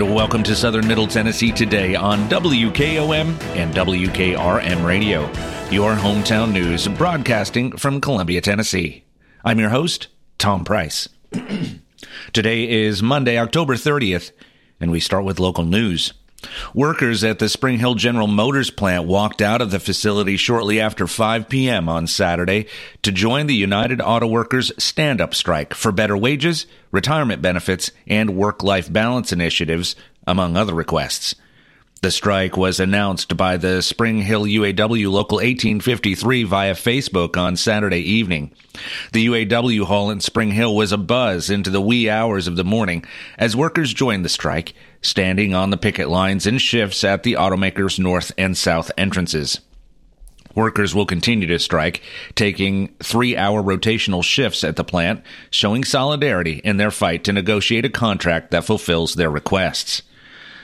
And welcome to Southern Middle Tennessee today on WKOM and WKRM Radio, your hometown news broadcasting from Columbia, Tennessee. I'm your host, Tom Price. today is Monday, October 30th, and we start with local news. Workers at the Spring Hill General Motors plant walked out of the facility shortly after 5 p.m. on Saturday to join the United Auto Workers stand up strike for better wages, retirement benefits, and work life balance initiatives, among other requests. The strike was announced by the Spring Hill UAW Local 1853 via Facebook on Saturday evening. The UAW hall in Spring Hill was abuzz into the wee hours of the morning as workers joined the strike, standing on the picket lines in shifts at the automaker's north and south entrances. Workers will continue to strike, taking three hour rotational shifts at the plant, showing solidarity in their fight to negotiate a contract that fulfills their requests.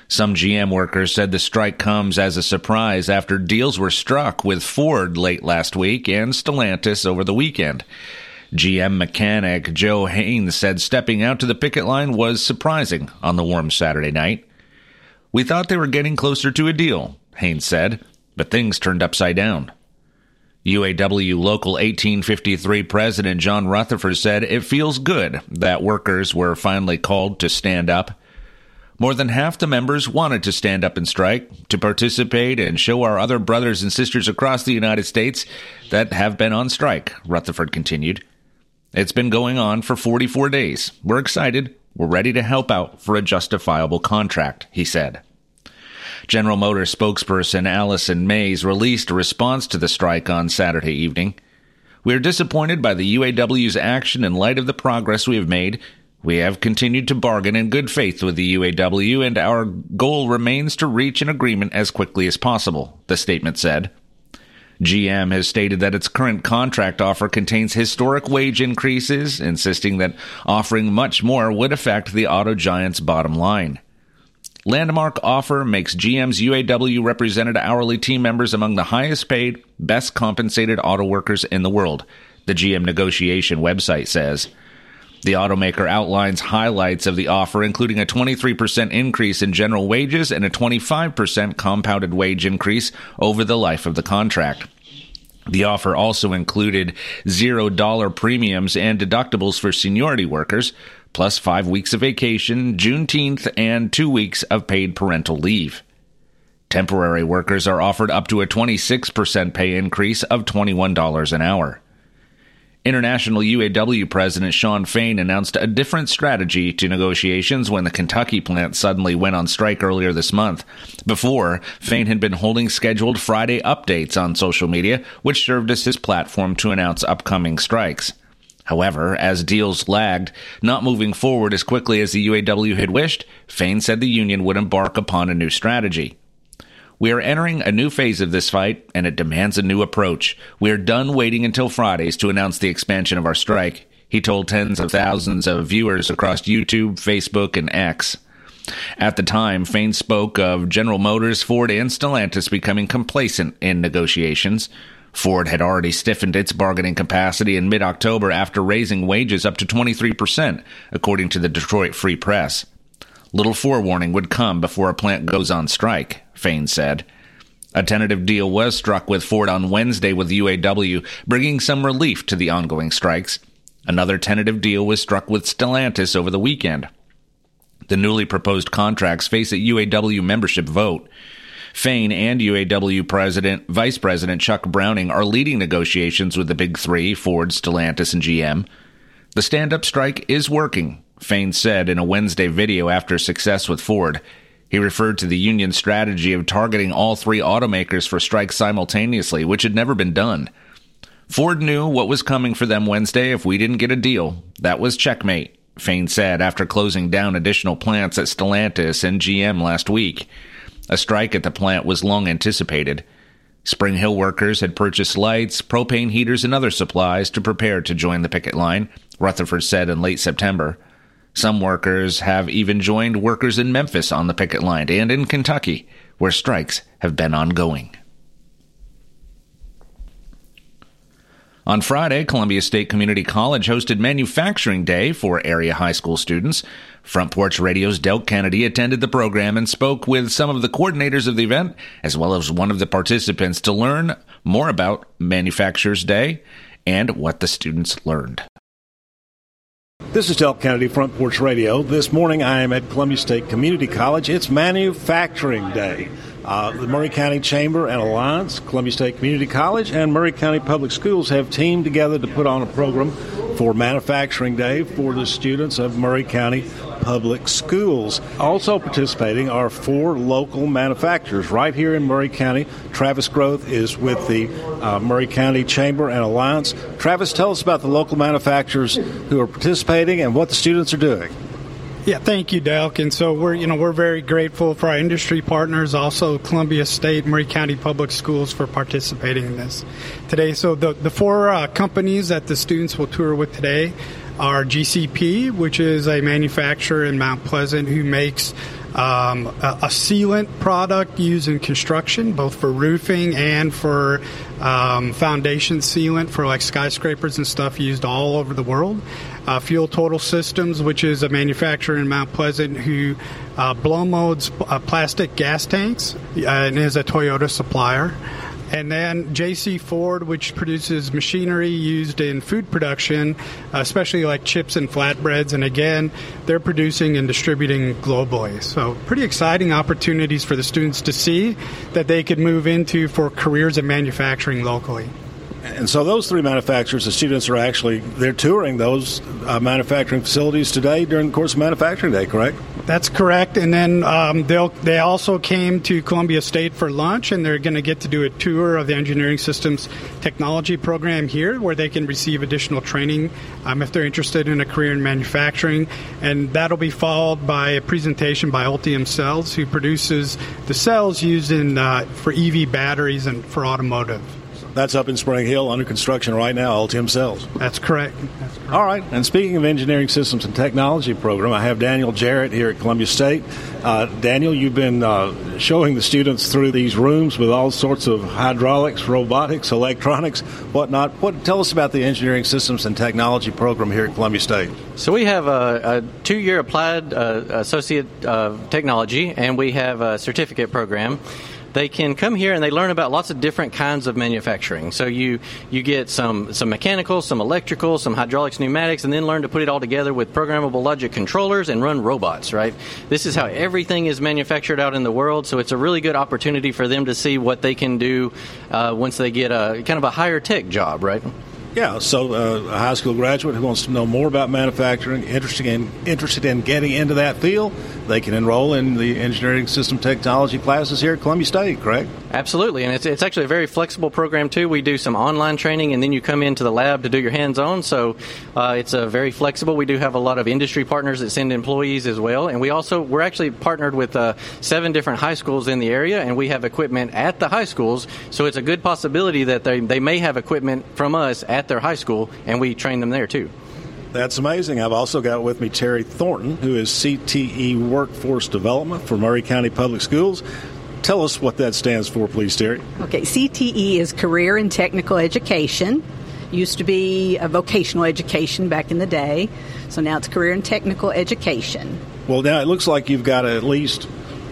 Some GM workers said the strike comes as a surprise after deals were struck with Ford late last week and Stellantis over the weekend. GM mechanic Joe Haynes said stepping out to the picket line was surprising on the warm Saturday night. We thought they were getting closer to a deal, Haynes said, but things turned upside down. UAW Local 1853 President John Rutherford said it feels good that workers were finally called to stand up. More than half the members wanted to stand up and strike, to participate and show our other brothers and sisters across the United States that have been on strike, Rutherford continued. It's been going on for 44 days. We're excited. We're ready to help out for a justifiable contract, he said. General Motors spokesperson Allison Mays released a response to the strike on Saturday evening. We are disappointed by the UAW's action in light of the progress we have made we have continued to bargain in good faith with the UAW, and our goal remains to reach an agreement as quickly as possible, the statement said. GM has stated that its current contract offer contains historic wage increases, insisting that offering much more would affect the auto giant's bottom line. Landmark offer makes GM's UAW represented hourly team members among the highest paid, best compensated auto workers in the world, the GM negotiation website says. The automaker outlines highlights of the offer, including a 23% increase in general wages and a 25% compounded wage increase over the life of the contract. The offer also included $0 premiums and deductibles for seniority workers, plus five weeks of vacation, Juneteenth, and two weeks of paid parental leave. Temporary workers are offered up to a 26% pay increase of $21 an hour. International UAW President Shawn Fain announced a different strategy to negotiations when the Kentucky plant suddenly went on strike earlier this month. Before, Fain had been holding scheduled Friday updates on social media, which served as his platform to announce upcoming strikes. However, as deals lagged, not moving forward as quickly as the UAW had wished, Fain said the union would embark upon a new strategy. We are entering a new phase of this fight, and it demands a new approach. We are done waiting until Fridays to announce the expansion of our strike, he told tens of thousands of viewers across YouTube, Facebook, and X. At the time, Fain spoke of General Motors, Ford, and Stellantis becoming complacent in negotiations. Ford had already stiffened its bargaining capacity in mid October after raising wages up to 23%, according to the Detroit Free Press. Little forewarning would come before a plant goes on strike, Fain said. A tentative deal was struck with Ford on Wednesday with UAW, bringing some relief to the ongoing strikes. Another tentative deal was struck with Stellantis over the weekend. The newly proposed contracts face a UAW membership vote. Fain and UAW President, Vice President Chuck Browning are leading negotiations with the big three Ford, Stellantis, and GM. The stand up strike is working, Fain said in a Wednesday video after success with Ford. He referred to the union's strategy of targeting all three automakers for strikes simultaneously, which had never been done. Ford knew what was coming for them Wednesday if we didn't get a deal. That was checkmate, Fain said after closing down additional plants at Stellantis and GM last week. A strike at the plant was long anticipated. Spring Hill workers had purchased lights, propane heaters, and other supplies to prepare to join the picket line, Rutherford said in late September. Some workers have even joined workers in Memphis on the picket line and in Kentucky, where strikes have been ongoing. On Friday, Columbia State Community College hosted Manufacturing Day for area high school students. Front Porch Radio's Del Kennedy attended the program and spoke with some of the coordinators of the event, as well as one of the participants, to learn more about Manufacturers Day and what the students learned. This is Del Kennedy, Front Porch Radio. This morning I am at Columbia State Community College. It's Manufacturing Day. Uh, the Maury County Chamber and Alliance, Columbia State Community College, and Maury County Public Schools have teamed together to put on a program for Manufacturing Day for the students of Maury County Public Schools. Also participating are four local manufacturers right here in Maury County. Travis Groth is with the uh, Maury County Chamber and Alliance. Travis, tell us about the local manufacturers who are participating and what the students are doing. Yeah, thank you, Delk. And so we're you know we're very grateful for our industry partners, also Columbia State, Maury County Public Schools for participating in this today. So the the four uh, companies that the students will tour with today are GCP, which is a manufacturer in Mount Pleasant who makes um, a, a, sealant product used in construction, both for roofing and for um, foundation sealant for like skyscrapers and stuff used all over the world. Uh, Fuel Total Systems, which is a manufacturer in Mount Pleasant who uh, blow molds uh, plastic gas tanks uh, and is a Toyota supplier. And then JC Ford, which produces machinery used in food production, especially like chips and flatbreads. And again, they're producing and distributing globally. So, pretty exciting opportunities for the students to see that they could move into for careers in manufacturing locally. And so those three manufacturers, the students are actually they're touring those uh, manufacturing facilities today during the course of Manufacturing Day, correct? That's correct. And then um, they they also came to Columbia State for lunch, and they're going to get to do a tour of the Engineering Systems Technology program here, where they can receive additional training um, if they're interested in a career in manufacturing. And that'll be followed by a presentation by Ultium Cells, who produces the cells used in uh, for EV batteries and for automotive. That's up in Spring Hill under construction right now, Ultium Cells. That's correct. That's correct. All right. And speaking of engineering systems and technology program, I have Daniel Jarrett here at Columbia State. Uh, Daniel, you've been uh, showing the students through these rooms with all sorts of hydraulics, robotics, electronics, whatnot. What tell us about the engineering systems and technology program here at Columbia State? So we have a, a two-year applied uh, associate uh, technology, and we have a certificate program they can come here and they learn about lots of different kinds of manufacturing. So you you get some some mechanical, some electrical, some hydraulics, pneumatics, and then learn to put it all together with programmable logic controllers and run robots. Right. This is how everything is manufactured out in the world. So it's a really good opportunity for them to see what they can do uh, once they get a kind of a higher tech job. Right. Yeah, so uh, a high school graduate who wants to know more about manufacturing, interested in interested in getting into that field, they can enroll in the engineering system technology classes here at Columbia State, correct? Absolutely, and it's, it's actually a very flexible program too. We do some online training, and then you come into the lab to do your hands-on. So uh, it's a very flexible. We do have a lot of industry partners that send employees as well, and we also we're actually partnered with uh, seven different high schools in the area, and we have equipment at the high schools. So it's a good possibility that they they may have equipment from us at their high school, and we train them there too. That's amazing. I've also got with me Terry Thornton, who is CTE Workforce Development for Maury County Public Schools. Tell us what that stands for, please, Terry. Okay, CTE is Career and Technical Education. Used to be a vocational education back in the day, so now it's Career and Technical Education. Well, now it looks like you've got at least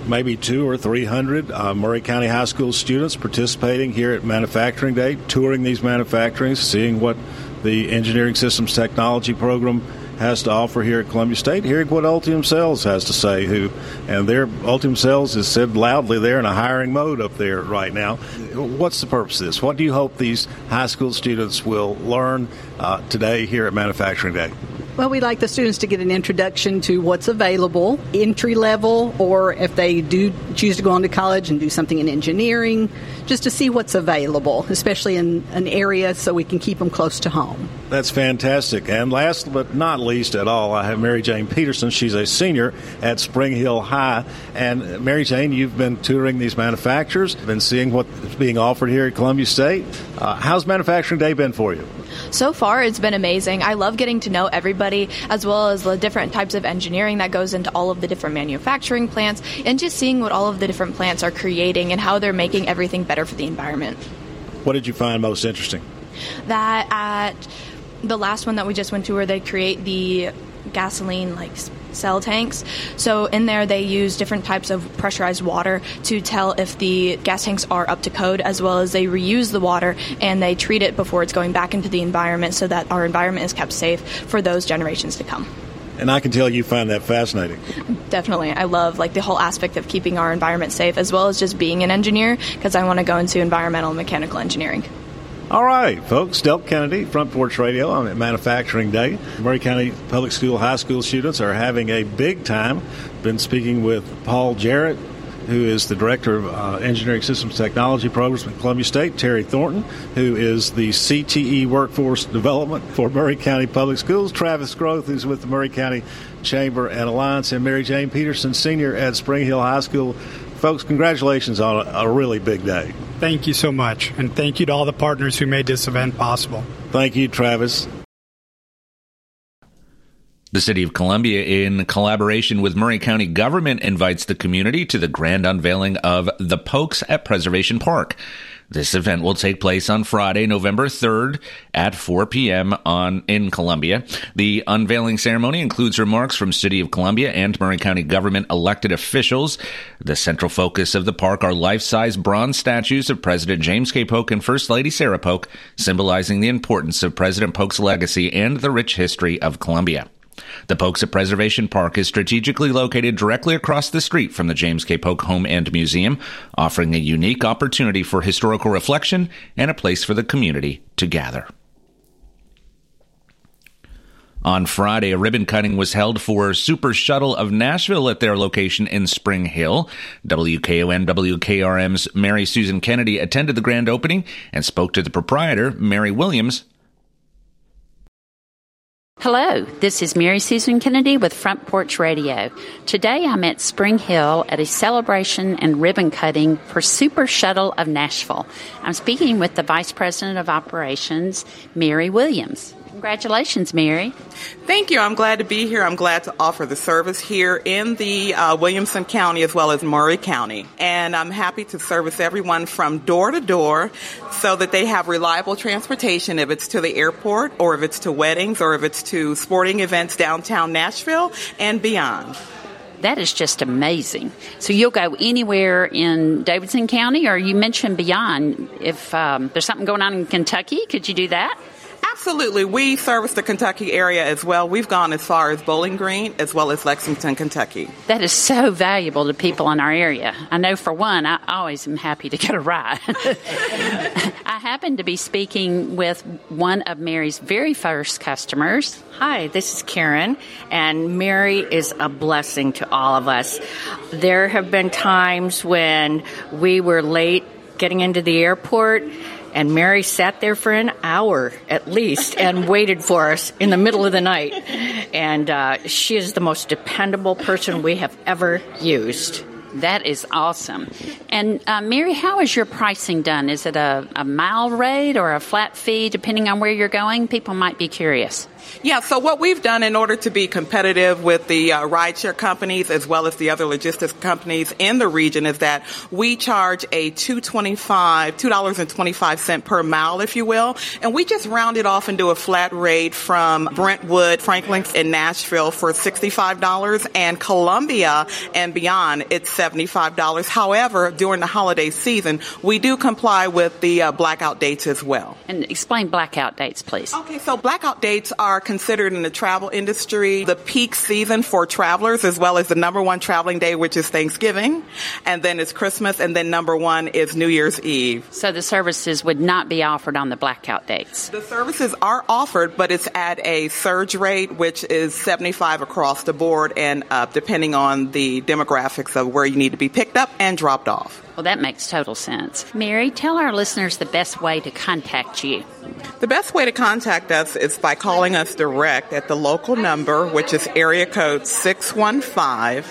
maybe two or three hundred uh, Maury County High School students participating here at Manufacturing Day, touring these manufacturings, seeing what the Engineering Systems Technology program has to offer here at Columbia State. Hearing what Ultium Cells has to say, who and their Ultium Cells is said loudly they're in a hiring mode up there right now. What's the purpose of this? What do you hope these high school students will learn uh, today here at Manufacturing Day? Well, we like the students to get an introduction to what's available, entry level, or if they do choose to go on to college and do something in engineering, just to see what's available, especially in an area so we can keep them close to home. That's fantastic. And last but not least at all, I have Mary Jane Peterson. She's a senior at Spring Hill High. And Mary Jane, you've been touring these manufacturers, been seeing what's being offered here at Columbia State. Uh, how's Manufacturing Day been for you? So far, it's been amazing. I love getting to know everybody as well as the different types of engineering that goes into all of the different manufacturing plants and just seeing what all of the different plants are creating and how they're making everything better for the environment. What did you find most interesting? that at the last one that we just went to where they create the gasoline like cell tanks. So in there they use different types of pressurized water to tell if the gas tanks are up to code as well as they reuse the water and they treat it before it's going back into the environment so that our environment is kept safe for those generations to come. And I can tell you find that fascinating. Definitely. I love like the whole aspect of keeping our environment safe as well as just being an engineer because I want to go into environmental and mechanical engineering. All right, folks. Delk Kennedy, Front Porch Radio on Manufacturing Day. Maury County Public School high school students are having a big time. Been speaking with Paul Jarrett, who is the Director of uh, Engineering Systems Technology Programs at Columbia State, Terry Thornton, who is the CTE Workforce Development for Maury County Public Schools, Travis Groth, who's with the Maury County Chamber and Alliance, and Mary Jane Peterson, Senior at Spring Hill High School. Folks, congratulations on a, a really big day. Thank you so much, and thank you to all the partners who made this event possible. Thank you, Travis. The City of Columbia, in collaboration with Maury County government, invites the community to the grand unveiling of the Polks at Preservation Park. This event will take place on Friday, November 3rd at 4 p.m. on in Columbia. The unveiling ceremony includes remarks from City of Columbia and Maury County government elected officials. The central focus of the park are life-size bronze statues of President James K. Polk and First Lady Sarah Polk, symbolizing the importance of President Polk's legacy and the rich history of Columbia. The Polks Preservation Park is strategically located directly across the street from the James K. Polk Home and Museum, offering a unique opportunity for historical reflection and a place for the community to gather. On Friday, a ribbon cutting was held for Super Shuttle of Nashville at their location in Spring Hill. WKOM WKRM's Mary Susan Kennedy attended the grand opening and spoke to the proprietor, Mary Williams, Hello, this is Mary Susan Kennedy with Front Porch Radio. Today I'm at Spring Hill at a celebration and ribbon cutting for Super Shuttle of Nashville. I'm speaking with the Vice President of Operations, Mary Williams. Congratulations, Mary. Thank you. I'm glad to be here. I'm glad to offer the service here in the uh, Williamson County as well as Maury County. And I'm happy to service everyone from door to door so that they have reliable transportation if it's to the airport or if it's to weddings or if it's to sporting events downtown Nashville and beyond. That is just amazing. So you'll go anywhere in Davidson County, or you mentioned beyond. If um, there's something going on in Kentucky, could you do that? Absolutely. We service the Kentucky area as well. We've gone as far as Bowling Green as well as Lexington, Kentucky. That is so valuable to people in our area. I know for one, I always am happy to get a ride. I happen to be speaking with one of Mary's very first customers. Hi, this is Karen, and Mary is a blessing to all of us. There have been times when we were late getting into the airport and Mary sat there for an hour at least and waited for us in the middle of the night. And uh, she is the most dependable person we have ever used. That is awesome. And uh, Mary, how is your pricing done? Is it a, a mile rate or a flat fee, depending on where you're going? People might be curious. Yeah, so what we've done in order to be competitive with the uh, rideshare companies as well as the other logistics companies in the region is that we charge a two twenty five, two dollars and twenty five cent per mile, if you will, and we just round it off and do a flat rate from Brentwood, Franklin, and Nashville for sixty five dollars, and Columbia and beyond it's seventy five dollars. However, during the holiday season, we do comply with the uh, blackout dates as well. And explain blackout dates, please. Okay, so blackout dates are considered in the travel industry the peak season for travelers as well as the number one traveling day, which is Thanksgiving. And then it's Christmas. And then number one is New Year's Eve. So the services would not be offered on the blackout dates? The services are offered, but it's at a surge rate, which is 75 across the board and uh, depending on the demographics of where you need to be picked up and dropped off. Well, that makes total sense. Mary, tell our listeners the best way to contact you. The best way to contact us is by calling us direct at the local number, which is area code 615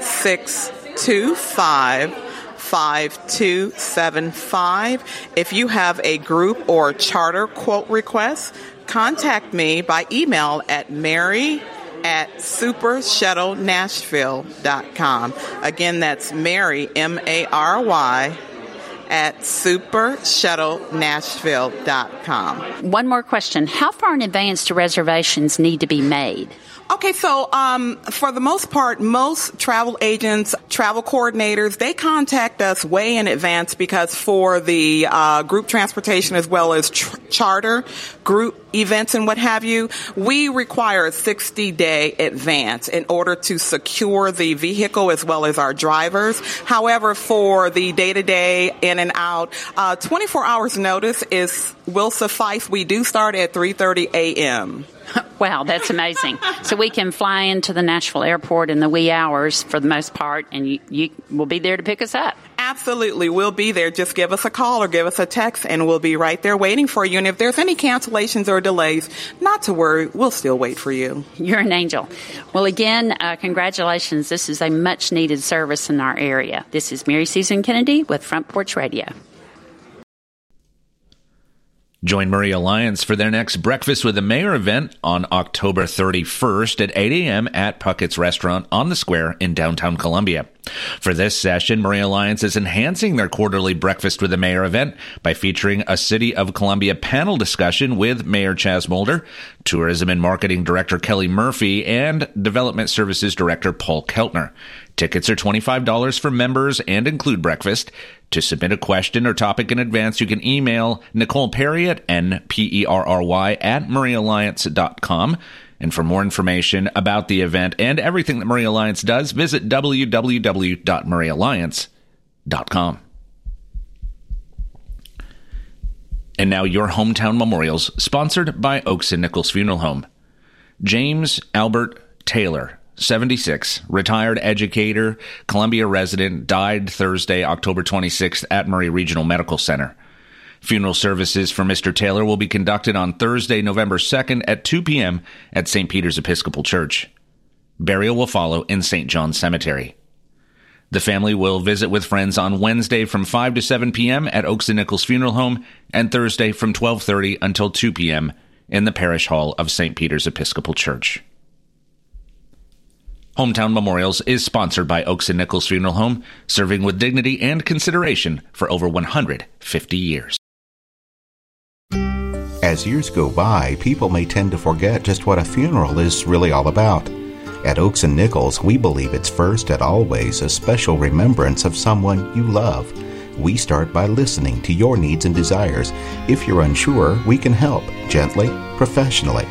625 5275. If you have a group or charter quote request, contact me by email at mary at supershuttlenashville.com. Again, that's Mary, M A R Y, at supershuttlenashville.com. One more question. How far in advance do reservations need to be made? Okay, so um, for the most part, most travel agents, travel coordinators, they contact us way in advance because for the uh, group transportation as well as tr- charter group events and what have you, we require a 60 day advance in order to secure the vehicle as well as our drivers. However, for the day to day in and out, uh, 24 hours notice is will suffice. We do start at 3:30 a.m. Wow, that's amazing. so we can fly into the Nashville airport in the wee hours for the most part, and you, you will be there to pick us up. Absolutely. We'll be there. Just give us a call or give us a text, and we'll be right there waiting for you. And if there's any cancellations or delays, not to worry. We'll still wait for you. You're an angel. Well, again, uh, congratulations. This is a much needed service in our area. This is Mary Susan Kennedy with Front Porch Radio. Join Maury Alliance for their next Breakfast with the Mayor event on October 31st at 8 a.m. at Puckett's Restaurant on the Square in downtown Columbia. For this session, Maury Alliance is enhancing their quarterly Breakfast with the Mayor event by featuring a City of Columbia panel discussion with Mayor Chaz Molder, Tourism and Marketing Director Kelly Murphy, and Development Services Director Paul Keltner. Tickets are $25 for members and include breakfast. To submit a question or topic in advance, you can email Nicole Perry at N-P-E-R-R-Y at mauryalliance.com. And for more information about the event and everything that Maury Alliance does, visit www.mauryalliance.com. And now your hometown memorials, sponsored by Oakes and Nichols Funeral Home. James Albert Taylor 76, retired educator, Columbia resident, died Thursday, October 26th at Maury Regional Medical Center. Funeral services for Mr. Taylor will be conducted on Thursday, November 2nd at 2 p.m. at St. Peter's Episcopal Church. Burial will follow in St. John's Cemetery. The family will visit with friends on Wednesday from 5 to 7 p.m. at Oakes and Nichols Funeral Home and Thursday from 12:30 until 2 p.m. in the Parish Hall of St. Peter's Episcopal Church. Hometown Memorials is sponsored by Oakes and Nichols Funeral Home, serving with dignity and consideration for over 150 years. As years go by, people may tend to forget just what a funeral is really all about. At Oakes and Nichols, we believe it's first and always a special remembrance of someone you love. We start by listening to your needs and desires. If you're unsure, we can help gently, professionally.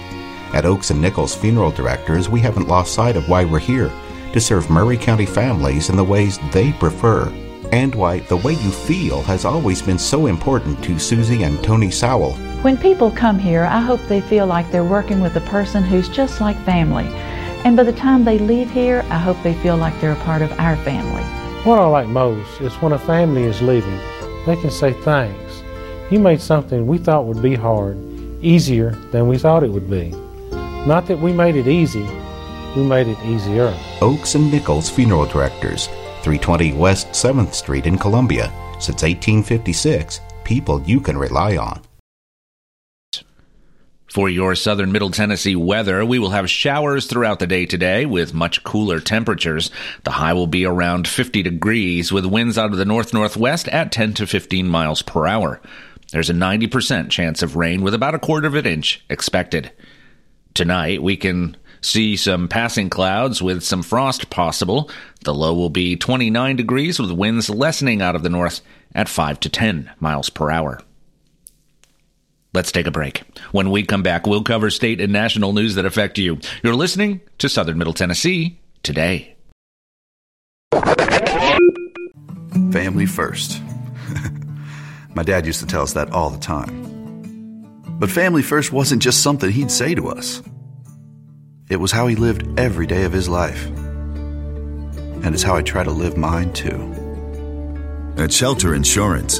At Oakes and Nichols Funeral Directors, we haven't lost sight of why we're here to serve Maury County families in the ways they prefer, and why the way you feel has always been so important to Susie and Tony Sowell. When people come here, I hope they feel like they're working with a person who's just like family. And by the time they leave here, I hope they feel like they're a part of our family. What I like most is when a family is leaving, they can say thanks. You made something we thought would be hard easier than we thought it would be. Not that we made it easy, we made it easier. Oakes and Nichols Funeral Directors, 320 West 7th Street in Columbia. Since 1856, people you can rely on. For your southern middle Tennessee weather, we will have showers throughout the day today with much cooler temperatures. The high will be around 50 degrees with winds out of the north northwest at 10 to 15 miles per hour. There's a 90% chance of rain with about a quarter of an inch expected. Tonight, we can see some passing clouds with some frost possible. The low will be 29 degrees with winds lessening out of the north at 5 to 10 miles per hour. Let's take a break. When we come back, we'll cover state and national news that affect you. You're listening to Southern Middle Tennessee today. Family first. My dad used to tell us that all the time. But family first wasn't just something he'd say to us. It was how he lived every day of his life. And it's how I try to live mine too. At Shelter Insurance,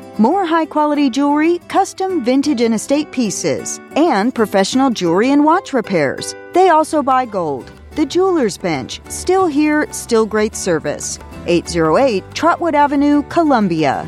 more high quality jewelry, custom vintage and estate pieces, and professional jewelry and watch repairs. They also buy gold. The Jeweler's Bench, still here, still great service. 808 Trotwood Avenue, Columbia.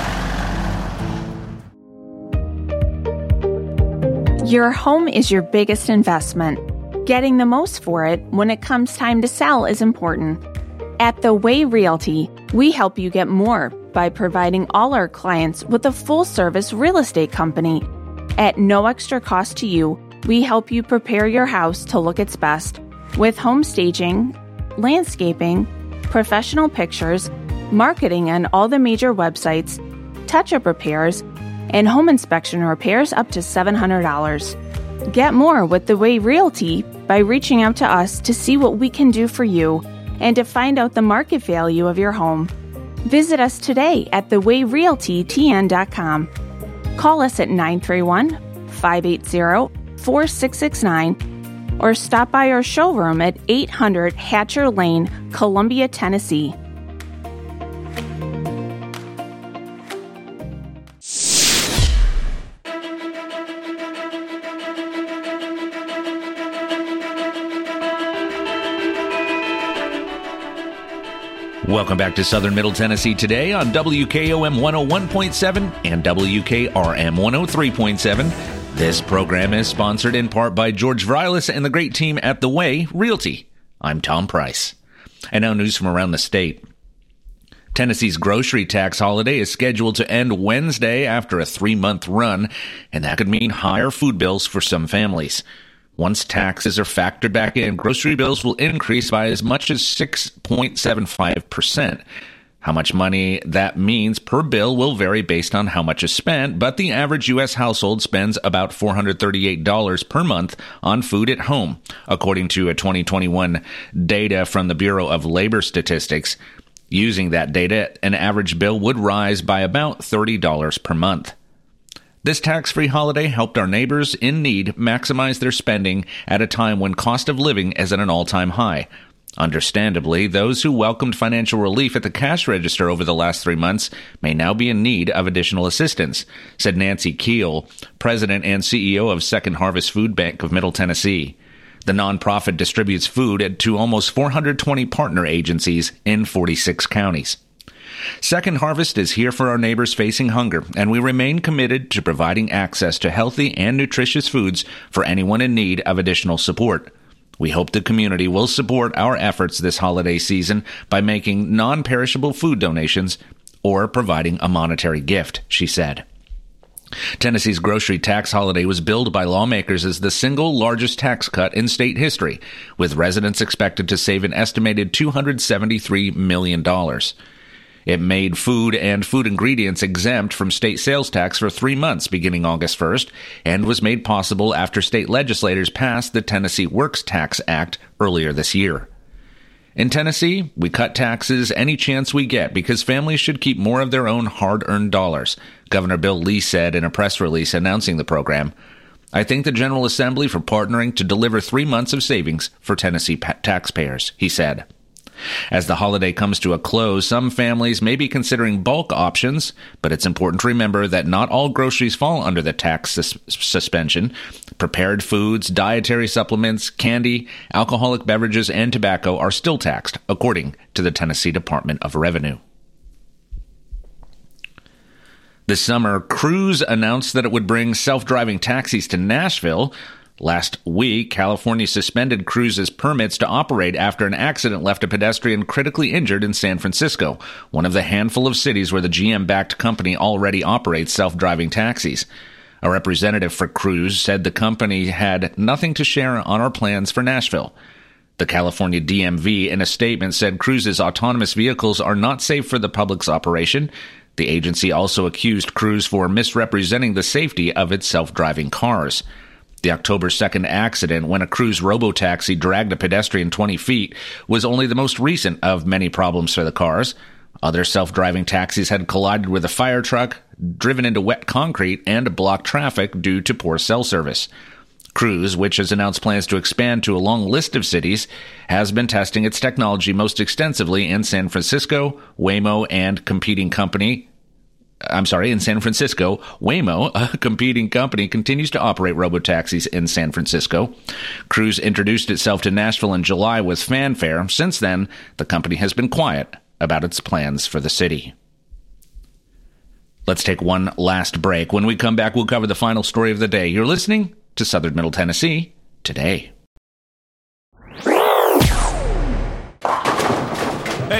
Your home is your biggest investment. Getting the most for it when it comes time to sell is important. At The Way Realty, we help you get more by providing all our clients with a full service real estate company. At no extra cost to you, we help you prepare your house to look its best with home staging, landscaping, professional pictures, marketing on all the major websites, touch up repairs, and home inspection repairs up to $700. Get more with The Way Realty by reaching out to us to see what we can do for you and to find out the market value of your home. Visit us today at thewayrealtytn.com. Call us at 931 580 4669 or stop by our showroom at 800 Hatcher Lane, Columbia, Tennessee. Welcome back to Southern Middle Tennessee today on WKOM 101.7 and WKRM 103.7. This program is sponsored in part by George Vrilis and the great team at The Way Realty. I'm Tom Price. And now news from around the state. Tennessee's grocery tax holiday is scheduled to end Wednesday after a three month run, and that could mean higher food bills for some families. Once taxes are factored back in, grocery bills will increase by as much as 6.75%. How much money that means per bill will vary based on how much is spent, but the average U.S. household spends about $438 per month on food at home, according to a 2021 data from the Bureau of Labor Statistics. Using that data, an average bill would rise by about $30 per month. This tax free holiday helped our neighbors in need maximize their spending at a time when cost of living is at an all time high. Understandably, those who welcomed financial relief at the cash register over the last three months may now be in need of additional assistance, said Nancy Keel, president and CEO of Second Harvest Food Bank of Middle Tennessee. The nonprofit distributes food to almost 420 partner agencies in 46 counties. Second Harvest is here for our neighbors facing hunger, and we remain committed to providing access to healthy and nutritious foods for anyone in need of additional support. We hope the community will support our efforts this holiday season by making non perishable food donations or providing a monetary gift, she said. Tennessee's grocery tax holiday was billed by lawmakers as the single largest tax cut in state history, with residents expected to save an estimated $273 million. It made food and food ingredients exempt from state sales tax for three months beginning August 1st and was made possible after state legislators passed the Tennessee Works Tax Act earlier this year. In Tennessee, we cut taxes any chance we get because families should keep more of their own hard earned dollars, Governor Bill Lee said in a press release announcing the program. I thank the General Assembly for partnering to deliver three months of savings for Tennessee taxpayers, he said. As the holiday comes to a close, some families may be considering bulk options, but it's important to remember that not all groceries fall under the tax sus- suspension. Prepared foods, dietary supplements, candy, alcoholic beverages, and tobacco are still taxed, according to the Tennessee Department of Revenue. This summer, Cruise announced that it would bring self driving taxis to Nashville. Last week, California suspended Cruise's permits to operate after an accident left a pedestrian critically injured in San Francisco, one of the handful of cities where the GM backed company already operates self driving taxis. A representative for Cruise said the company had nothing to share on our plans for Nashville. The California DMV, in a statement, said Cruise's autonomous vehicles are not safe for the public's operation. The agency also accused Cruise for misrepresenting the safety of its self driving cars. The October 2nd accident, when a cruise robotaxi dragged a pedestrian 20 feet, was only the most recent of many problems for the cars. Other self driving taxis had collided with a fire truck, driven into wet concrete, and blocked traffic due to poor cell service. Cruise, which has announced plans to expand to a long list of cities, has been testing its technology most extensively in San Francisco, Waymo, and competing company I'm sorry, in San Francisco, Waymo, a competing company, continues to operate robotaxis in San Francisco. Cruise introduced itself to Nashville in July with fanfare. Since then, the company has been quiet about its plans for the city. Let's take one last break. When we come back, we'll cover the final story of the day. You're listening to Southern Middle Tennessee today.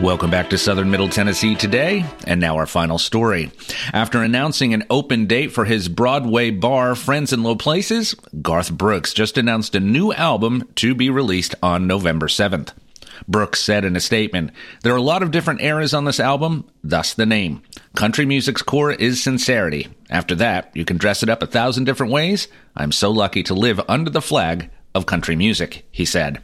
Welcome back to Southern Middle Tennessee today, and now our final story. After announcing an open date for his Broadway bar, Friends in Low Places, Garth Brooks just announced a new album to be released on November 7th. Brooks said in a statement, There are a lot of different eras on this album, thus the name. Country music's core is sincerity. After that, you can dress it up a thousand different ways. I'm so lucky to live under the flag of country music, he said.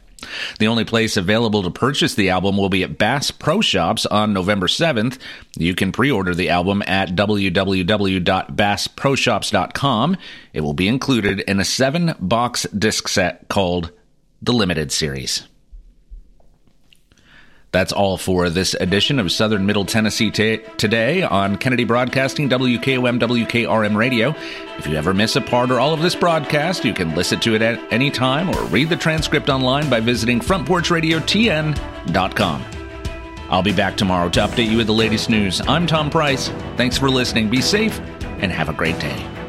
The only place available to purchase the album will be at Bass Pro Shops on November 7th. You can pre order the album at www.bassproshops.com. It will be included in a seven box disc set called The Limited Series. That's all for this edition of Southern Middle Tennessee t- today on Kennedy Broadcasting, WKOM, WKRM Radio. If you ever miss a part or all of this broadcast, you can listen to it at any time or read the transcript online by visiting frontporchradiotn.com. I'll be back tomorrow to update you with the latest news. I'm Tom Price. Thanks for listening. Be safe and have a great day.